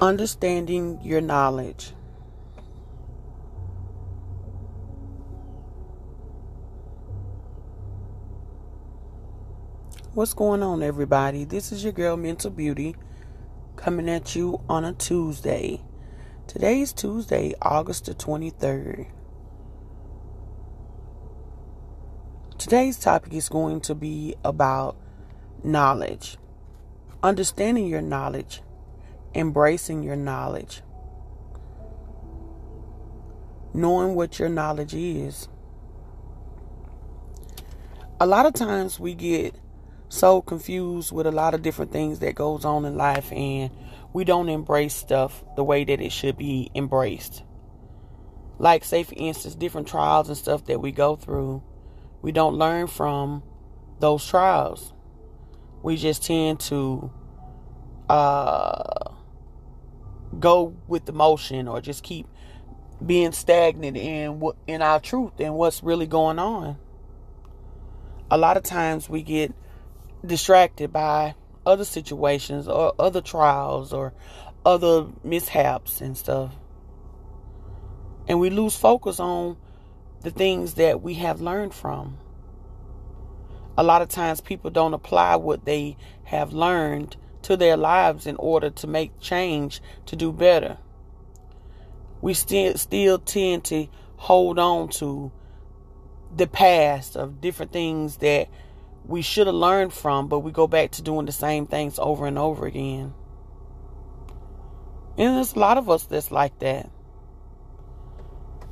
Understanding your knowledge. What's going on, everybody? This is your girl, Mental Beauty, coming at you on a Tuesday. Today is Tuesday, August the 23rd. Today's topic is going to be about knowledge, understanding your knowledge, embracing your knowledge, knowing what your knowledge is. A lot of times we get so confused with a lot of different things that goes on in life and we don't embrace stuff the way that it should be embraced. Like say for instance different trials and stuff that we go through, we don't learn from those trials. We just tend to uh go with the motion or just keep being stagnant in what in our truth and what's really going on. A lot of times we get distracted by other situations or other trials or other mishaps and stuff. And we lose focus on the things that we have learned from. A lot of times people don't apply what they have learned to their lives in order to make change to do better. We still still tend to hold on to the past of different things that we should have learned from, but we go back to doing the same things over and over again. And there's a lot of us that's like that.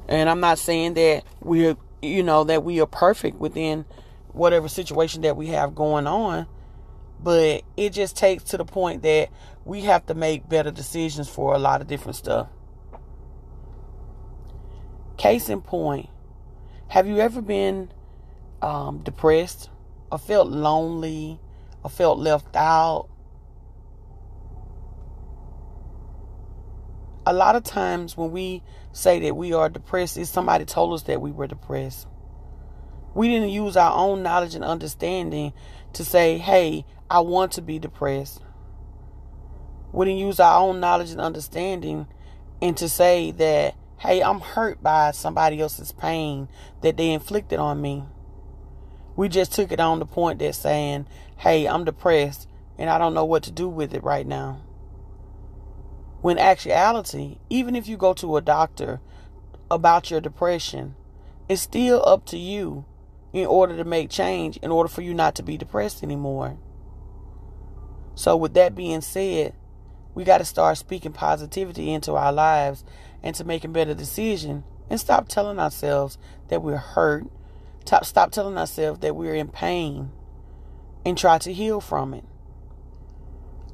And I'm not saying that we're, you know, that we are perfect within whatever situation that we have going on. But it just takes to the point that we have to make better decisions for a lot of different stuff. Case in point, have you ever been um, depressed or felt lonely or felt left out? A lot of times when we say that we are depressed, is somebody told us that we were depressed. We didn't use our own knowledge and understanding to say, hey, I want to be depressed. We didn't use our own knowledge and understanding and to say that, hey, I'm hurt by somebody else's pain that they inflicted on me. We just took it on the point that saying, hey, I'm depressed and I don't know what to do with it right now. When actuality, even if you go to a doctor about your depression, it's still up to you in order to make change, in order for you not to be depressed anymore. So, with that being said, we got to start speaking positivity into our lives and to making better decisions and stop telling ourselves that we're hurt. Stop telling ourselves that we're in pain and try to heal from it.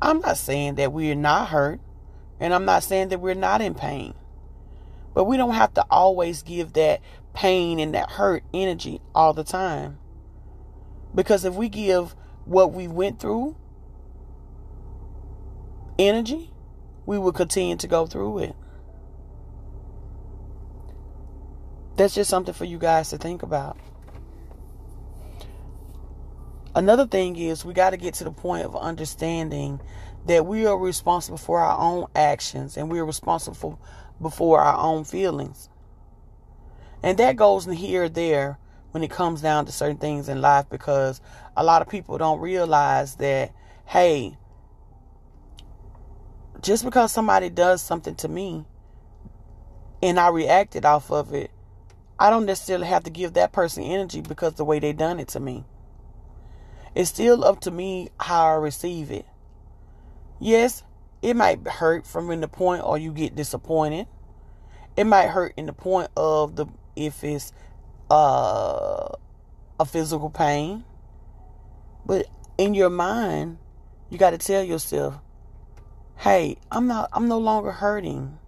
I'm not saying that we're not hurt, and I'm not saying that we're not in pain. But we don't have to always give that pain and that hurt energy all the time. Because if we give what we went through energy, we will continue to go through it. That's just something for you guys to think about. Another thing is we got to get to the point of understanding that we are responsible for our own actions and we are responsible before our own feelings. And that goes in here or there when it comes down to certain things in life because a lot of people don't realize that, hey, just because somebody does something to me and I reacted off of it, I don't necessarily have to give that person energy because the way they done it to me. It's still up to me how I receive it. Yes, it might hurt from in the point or you get disappointed. It might hurt in the point of the if it's uh, a physical pain. But in your mind, you got to tell yourself, "Hey, I'm not I'm no longer hurting.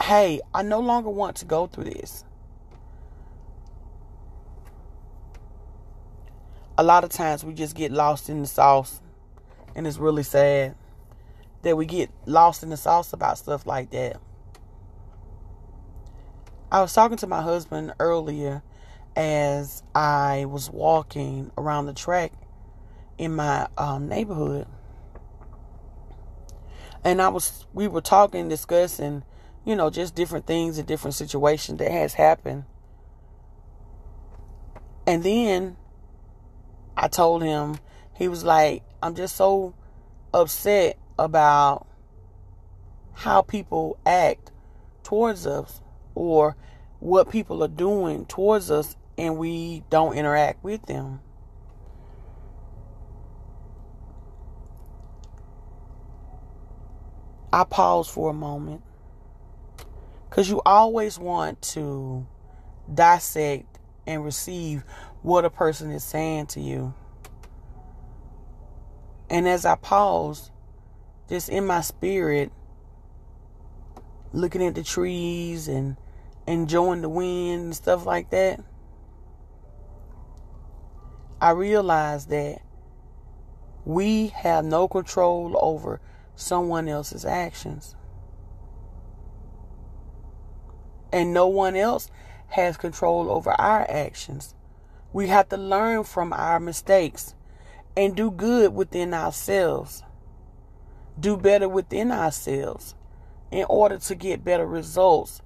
Hey, I no longer want to go through this." A lot of times we just get lost in the sauce, and it's really sad that we get lost in the sauce about stuff like that. I was talking to my husband earlier as I was walking around the track in my um, neighborhood. And I was we were talking, discussing, you know, just different things and different situations that has happened. And then I told him, he was like, I'm just so upset about how people act towards us or what people are doing towards us and we don't interact with them. I pause for a moment because you always want to dissect and receive what a person is saying to you. And as I pause, just in my spirit, looking at the trees and enjoying the wind and stuff like that, I realized that we have no control over someone else's actions. And no one else has control over our actions. We have to learn from our mistakes and do good within ourselves. Do better within ourselves in order to get better results.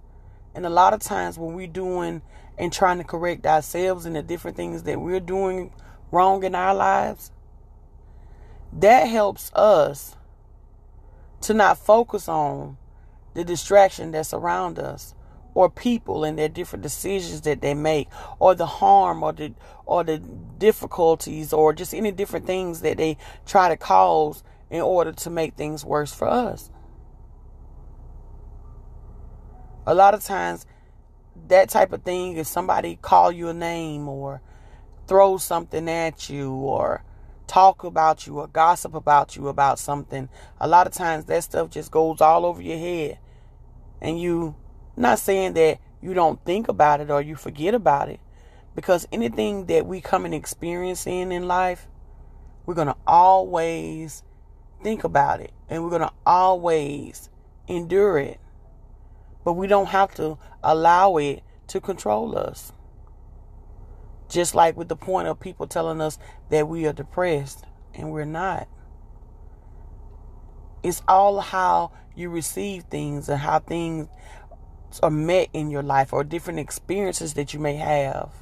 And a lot of times when we're doing and trying to correct ourselves and the different things that we're doing wrong in our lives, that helps us to not focus on the distraction that's around us or people and their different decisions that they make or the harm or the or the difficulties or just any different things that they try to cause in order to make things worse for us. A lot of times that type of thing if somebody call you a name or throw something at you or talk about you or gossip about you about something, a lot of times that stuff just goes all over your head. And you, not saying that you don't think about it or you forget about it, because anything that we come and experience in in life, we're going to always think about it and we're going to always endure it. But we don't have to allow it to control us. Just like with the point of people telling us that we are depressed and we're not. It's all how you receive things and how things are met in your life or different experiences that you may have.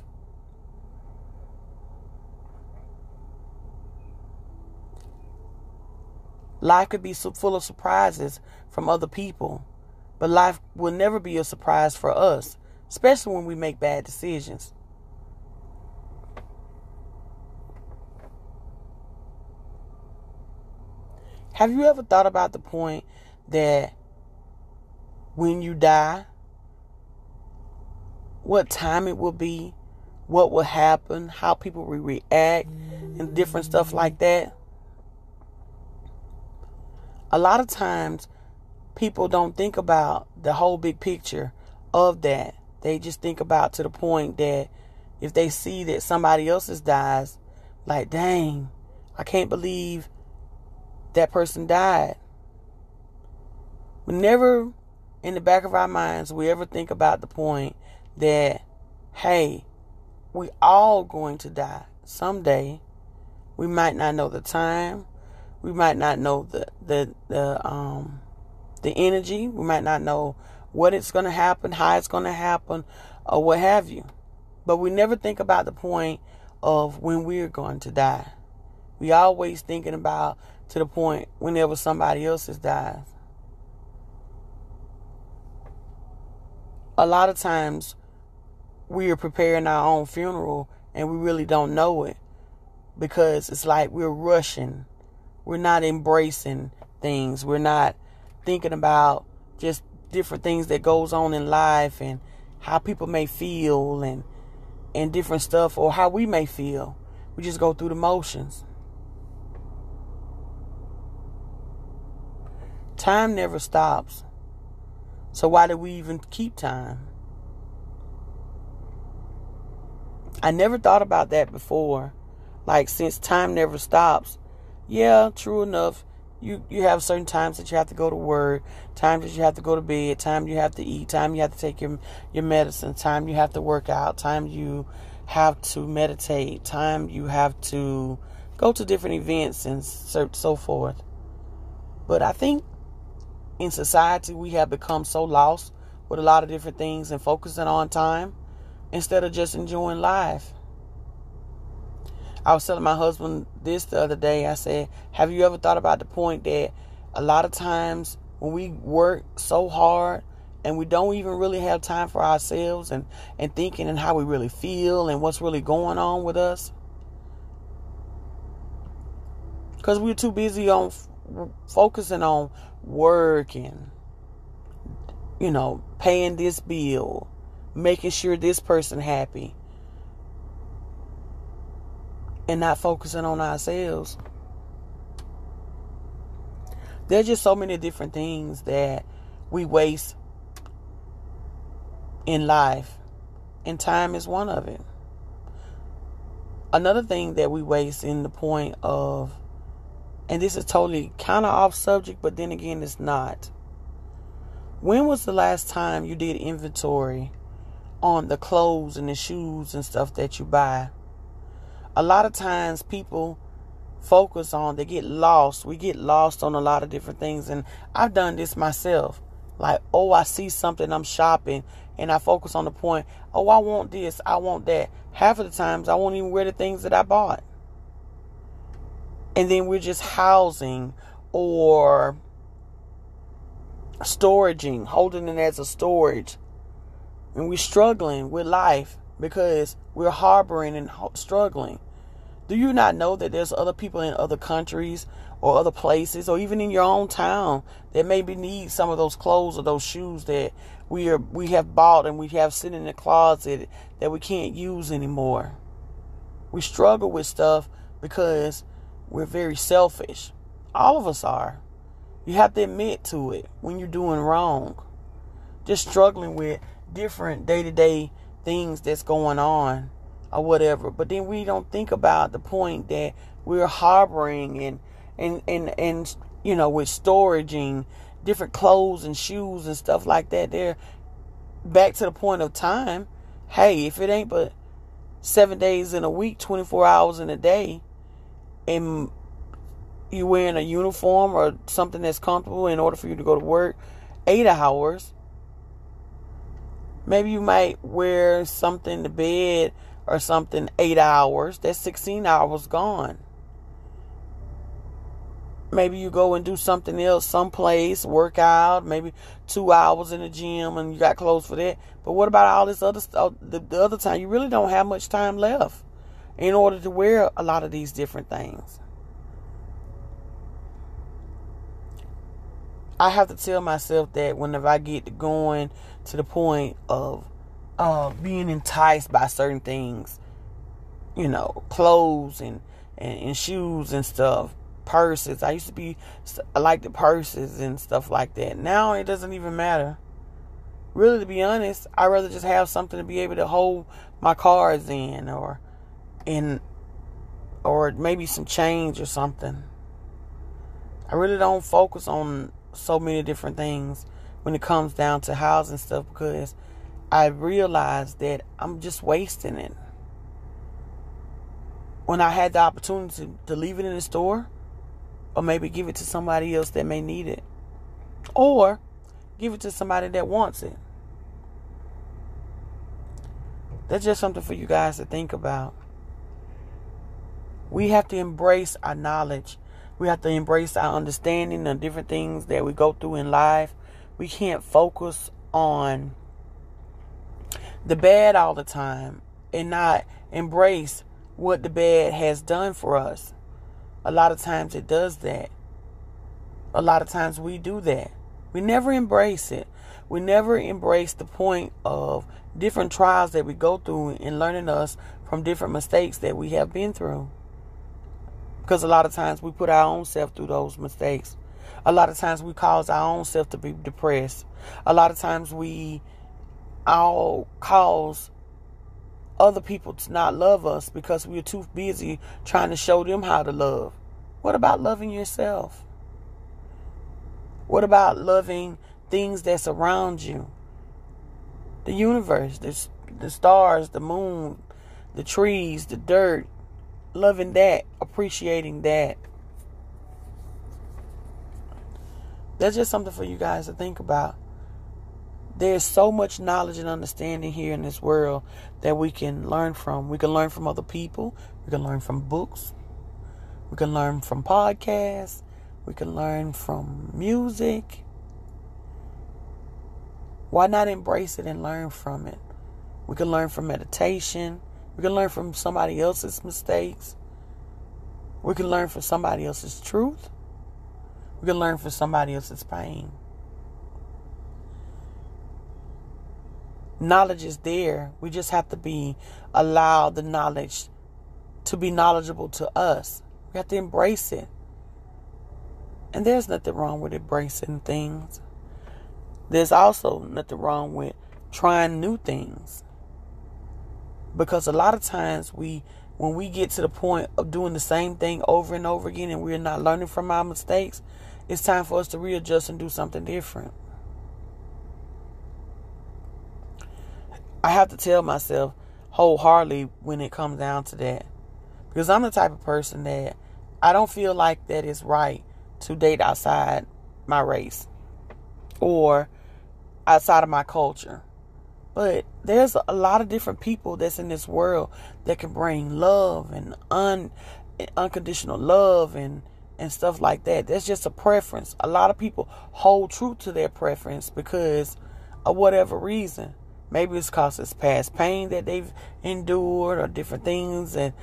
Life could be full of surprises from other people, but life will never be a surprise for us, especially when we make bad decisions. Have you ever thought about the point that when you die, what time it will be, what will happen, how people will react, and different stuff like that? A lot of times, people don't think about the whole big picture of that. They just think about to the point that if they see that somebody else's dies, like, dang, I can't believe that person died. But never in the back of our minds we ever think about the point that, hey, we all going to die someday. We might not know the time. We might not know the the the um the energy. We might not know what it's going to happen, how it's going to happen, or what have you. But we never think about the point of when we're going to die. We always thinking about to the point whenever somebody else's dies. A lot of times we are preparing our own funeral and we really don't know it because it's like we're rushing. We're not embracing things. We're not thinking about just different things that goes on in life and how people may feel and and different stuff or how we may feel. We just go through the motions. Time never stops. So why do we even keep time? I never thought about that before. Like since time never stops. Yeah, true enough. You you have certain times that you have to go to work, times that you have to go to bed, time you have to eat, time you have to take your your medicine, time you have to work out, time you have to meditate, time you have to go to different events and so, so forth. But I think in society we have become so lost with a lot of different things and focusing on time instead of just enjoying life. I was telling my husband this the other day. I said, Have you ever thought about the point that a lot of times when we work so hard and we don't even really have time for ourselves and, and thinking and how we really feel and what's really going on with us? Because we're too busy on f- focusing on working, you know, paying this bill, making sure this person happy and not focusing on ourselves. There's just so many different things that we waste in life, and time is one of it. Another thing that we waste in the point of, and this is totally kind of off subject, but then again, it's not. When was the last time you did inventory on the clothes and the shoes and stuff that you buy? a lot of times people focus on they get lost we get lost on a lot of different things and i've done this myself like oh i see something i'm shopping and i focus on the point oh i want this i want that half of the times i won't even wear the things that i bought and then we're just housing or storaging holding it as a storage and we're struggling with life because we're harboring and struggling. Do you not know that there's other people in other countries or other places or even in your own town that maybe need some of those clothes or those shoes that we are we have bought and we have sitting in the closet that we can't use anymore. We struggle with stuff because we're very selfish. All of us are. You have to admit to it when you're doing wrong. Just struggling with different day-to-day things that's going on or whatever. But then we don't think about the point that we're harboring and and and and you know with storaging different clothes and shoes and stuff like that. They're back to the point of time. Hey, if it ain't but seven days in a week, twenty four hours in a day, and you wearing a uniform or something that's comfortable in order for you to go to work, eight hours Maybe you might wear something to bed or something eight hours. That's 16 hours gone. Maybe you go and do something else someplace, work out, maybe two hours in the gym and you got clothes for that. But what about all this other stuff? The, the other time, you really don't have much time left in order to wear a lot of these different things. I have to tell myself that whenever I get going to the point of uh, being enticed by certain things, you know, clothes and, and, and shoes and stuff, purses. I used to be, I like the purses and stuff like that. Now it doesn't even matter. Really, to be honest, I'd rather just have something to be able to hold my cards in or in or maybe some change or something. I really don't focus on so many different things when it comes down to housing stuff because I realize that I'm just wasting it. When I had the opportunity to leave it in the store or maybe give it to somebody else that may need it or give it to somebody that wants it. That's just something for you guys to think about. We have to embrace our knowledge we have to embrace our understanding of different things that we go through in life. We can't focus on the bad all the time and not embrace what the bad has done for us. A lot of times it does that. A lot of times we do that. We never embrace it. We never embrace the point of different trials that we go through and learning us from different mistakes that we have been through. Because a lot of times we put our own self through those mistakes. A lot of times we cause our own self to be depressed. A lot of times we all cause other people to not love us because we're too busy trying to show them how to love. What about loving yourself? What about loving things that surround you? The universe, the, the stars, the moon, the trees, the dirt, loving that, appreciating that. That's just something for you guys to think about. There's so much knowledge and understanding here in this world that we can learn from. We can learn from other people. We can learn from books. We can learn from podcasts. We can learn from music. Why not embrace it and learn from it? We can learn from meditation. We can learn from somebody else's mistakes. We can learn from somebody else's truth. We can learn from somebody else's pain. Knowledge is there. We just have to be allowed the knowledge to be knowledgeable to us. We have to embrace it. And there's nothing wrong with embracing things. There's also nothing wrong with trying new things. Because a lot of times we when we get to the point of doing the same thing over and over again and we're not learning from our mistakes, it's time for us to readjust and do something different. I have to tell myself wholeheartedly when it comes down to that. Because I'm the type of person that I don't feel like that is right to date outside my race or outside of my culture. But there's a lot of different people that's in this world that can bring love and un, unconditional love and and stuff like that. That's just a preference. A lot of people hold true to their preference because of whatever reason. Maybe it's because it's past pain that they've endured or different things. And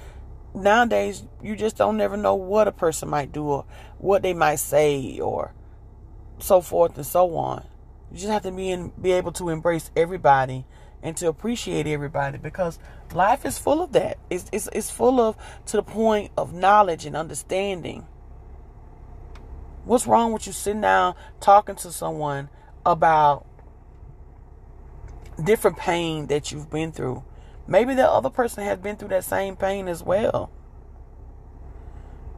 nowadays, you just don't never know what a person might do or what they might say or so forth and so on. You just have to be in, be able to embrace everybody and to appreciate everybody because life is full of that. It's, it's, it's full of to the point of knowledge and understanding. What's wrong with you sitting down talking to someone about different pain that you've been through? Maybe the other person has been through that same pain as well.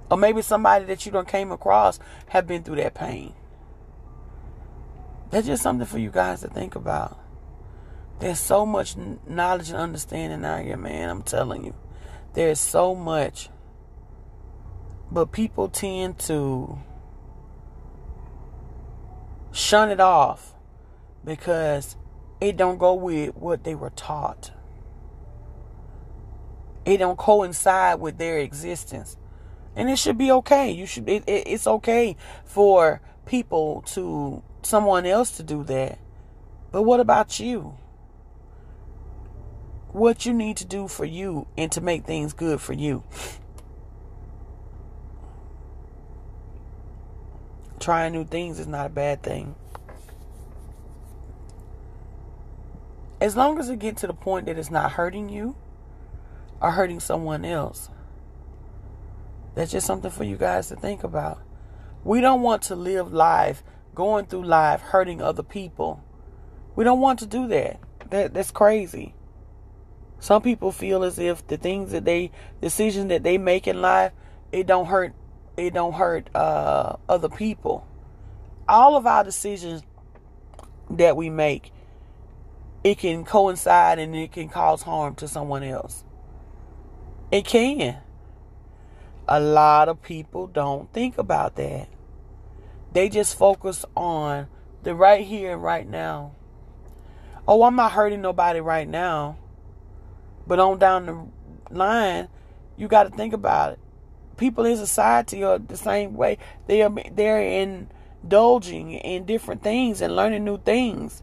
Or maybe somebody that you don't came across have been through that pain. That's just something for you guys to think about. There's so much knowledge and understanding out here, man. I'm telling you. There's so much. But people tend to shun it off because it don't go with what they were taught. It don't coincide with their existence. And it should be okay. You should it, it, it's okay for people to someone else to do that. But what about you? What you need to do for you and to make things good for you. Trying new things is not a bad thing. As long as it get to the point that it's not hurting you or hurting someone else. That's just something for you guys to think about. We don't want to live life going through life hurting other people. We don't want to do that. That that's crazy. Some people feel as if the things that they decisions that they make in life, it don't hurt it don't hurt uh, other people. All of our decisions that we make, it can coincide and it can cause harm to someone else. It can. A lot of people don't think about that. They just focus on the right here and right now. Oh, I'm not hurting nobody right now. But on down the line, you got to think about it people in society are the same way. They are they're indulging in different things and learning new things.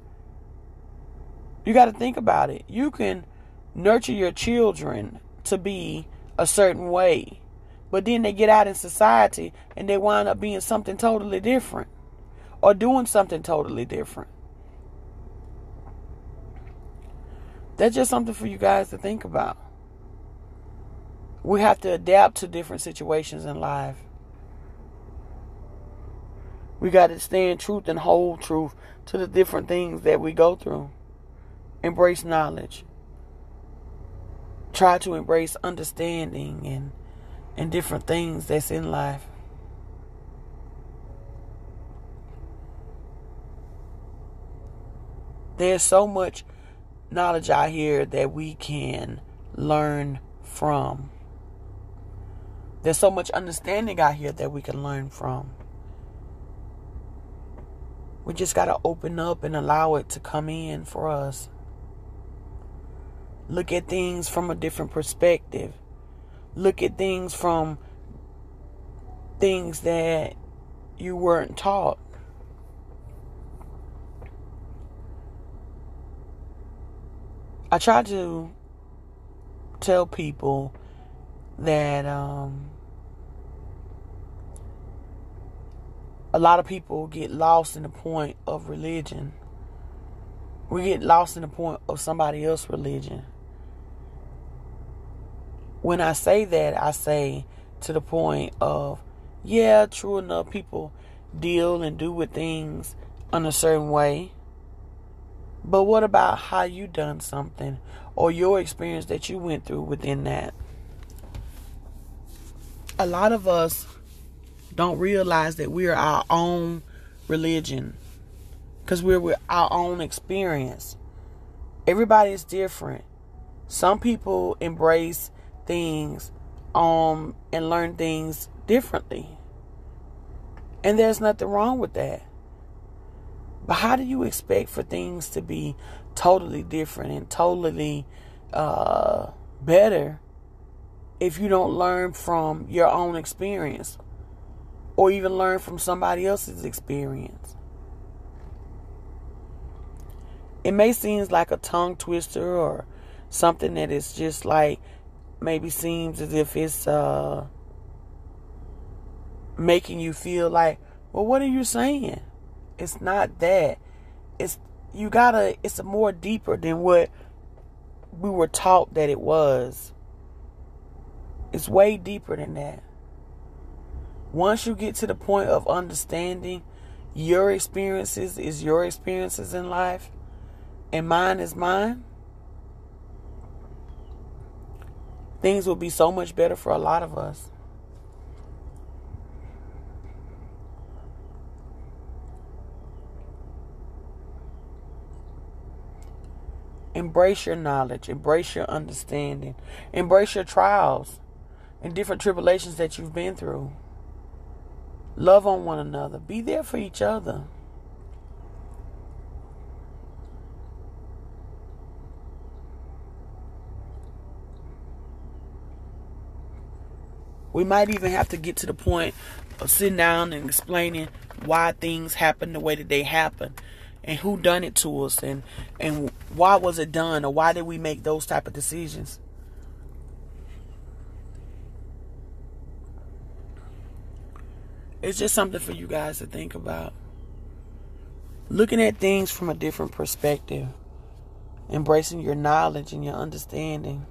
You got to think about it. You can nurture your children to be a certain way, but then they get out in society and they wind up being something totally different or doing something totally different. That's just something for you guys to think about. We have to adapt to different situations in life. We got to stand truth and hold truth to the different things that we go through. Embrace knowledge. Try to embrace understanding and and different things that's in life. There's so much knowledge out here that we can learn from. There's so much understanding out here that we can learn from. We just got to open up and allow it to come in for us. Look at things from a different perspective. Look at things from things that you weren't taught. I try to tell people that um, a lot of people get lost in the point of religion. We get lost in the point of somebody else's religion. When I say that, I say to the point of, yeah, true enough, people deal and do with things in a certain way. But what about how you done something or your experience that you went through within that? A lot of us don't realize that we are our own religion because we're with our own experience. Everybody is different. Some people embrace things um and learn things differently. And there's nothing wrong with that. But how do you expect for things to be totally different and totally uh, better if you don't learn from your own experience or even learn from somebody else's experience? It may seem like a tongue twister or something that is just like maybe seems as if it's uh, making you feel like, well, what are you saying? It's not that. It's you gotta. It's more deeper than what we were taught that it was. It's way deeper than that. Once you get to the point of understanding your experiences is your experiences in life and mine is mine, things will be so much better for a lot of us. Embrace your knowledge, embrace your understanding, embrace your trials and different tribulations that you've been through. Love on one another, be there for each other. We might even have to get to the point of sitting down and explaining why things happen the way that they happen and who done it to us and and why was it done or why did we make those type of decisions. It's just something for you guys to think about. Looking at things from a different perspective embracing your knowledge and your understanding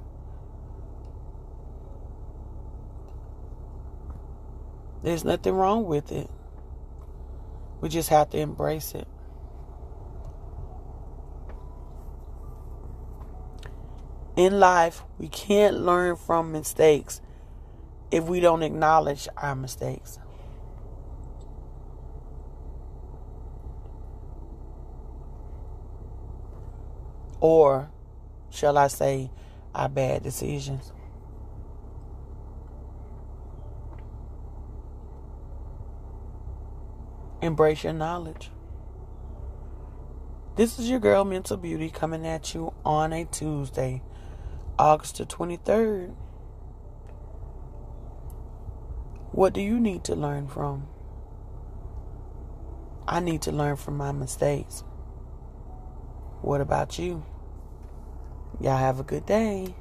there's nothing wrong with it we just have to embrace it in life, we can't learn from mistakes if we don't acknowledge our mistakes. Or, shall I say, our bad decisions. Embrace your knowledge. This is your girl, Mental Beauty, coming at you on a Tuesday. August the 23rd. What do you need to learn from? I need to learn from my mistakes. What about you? Y'all have a good day.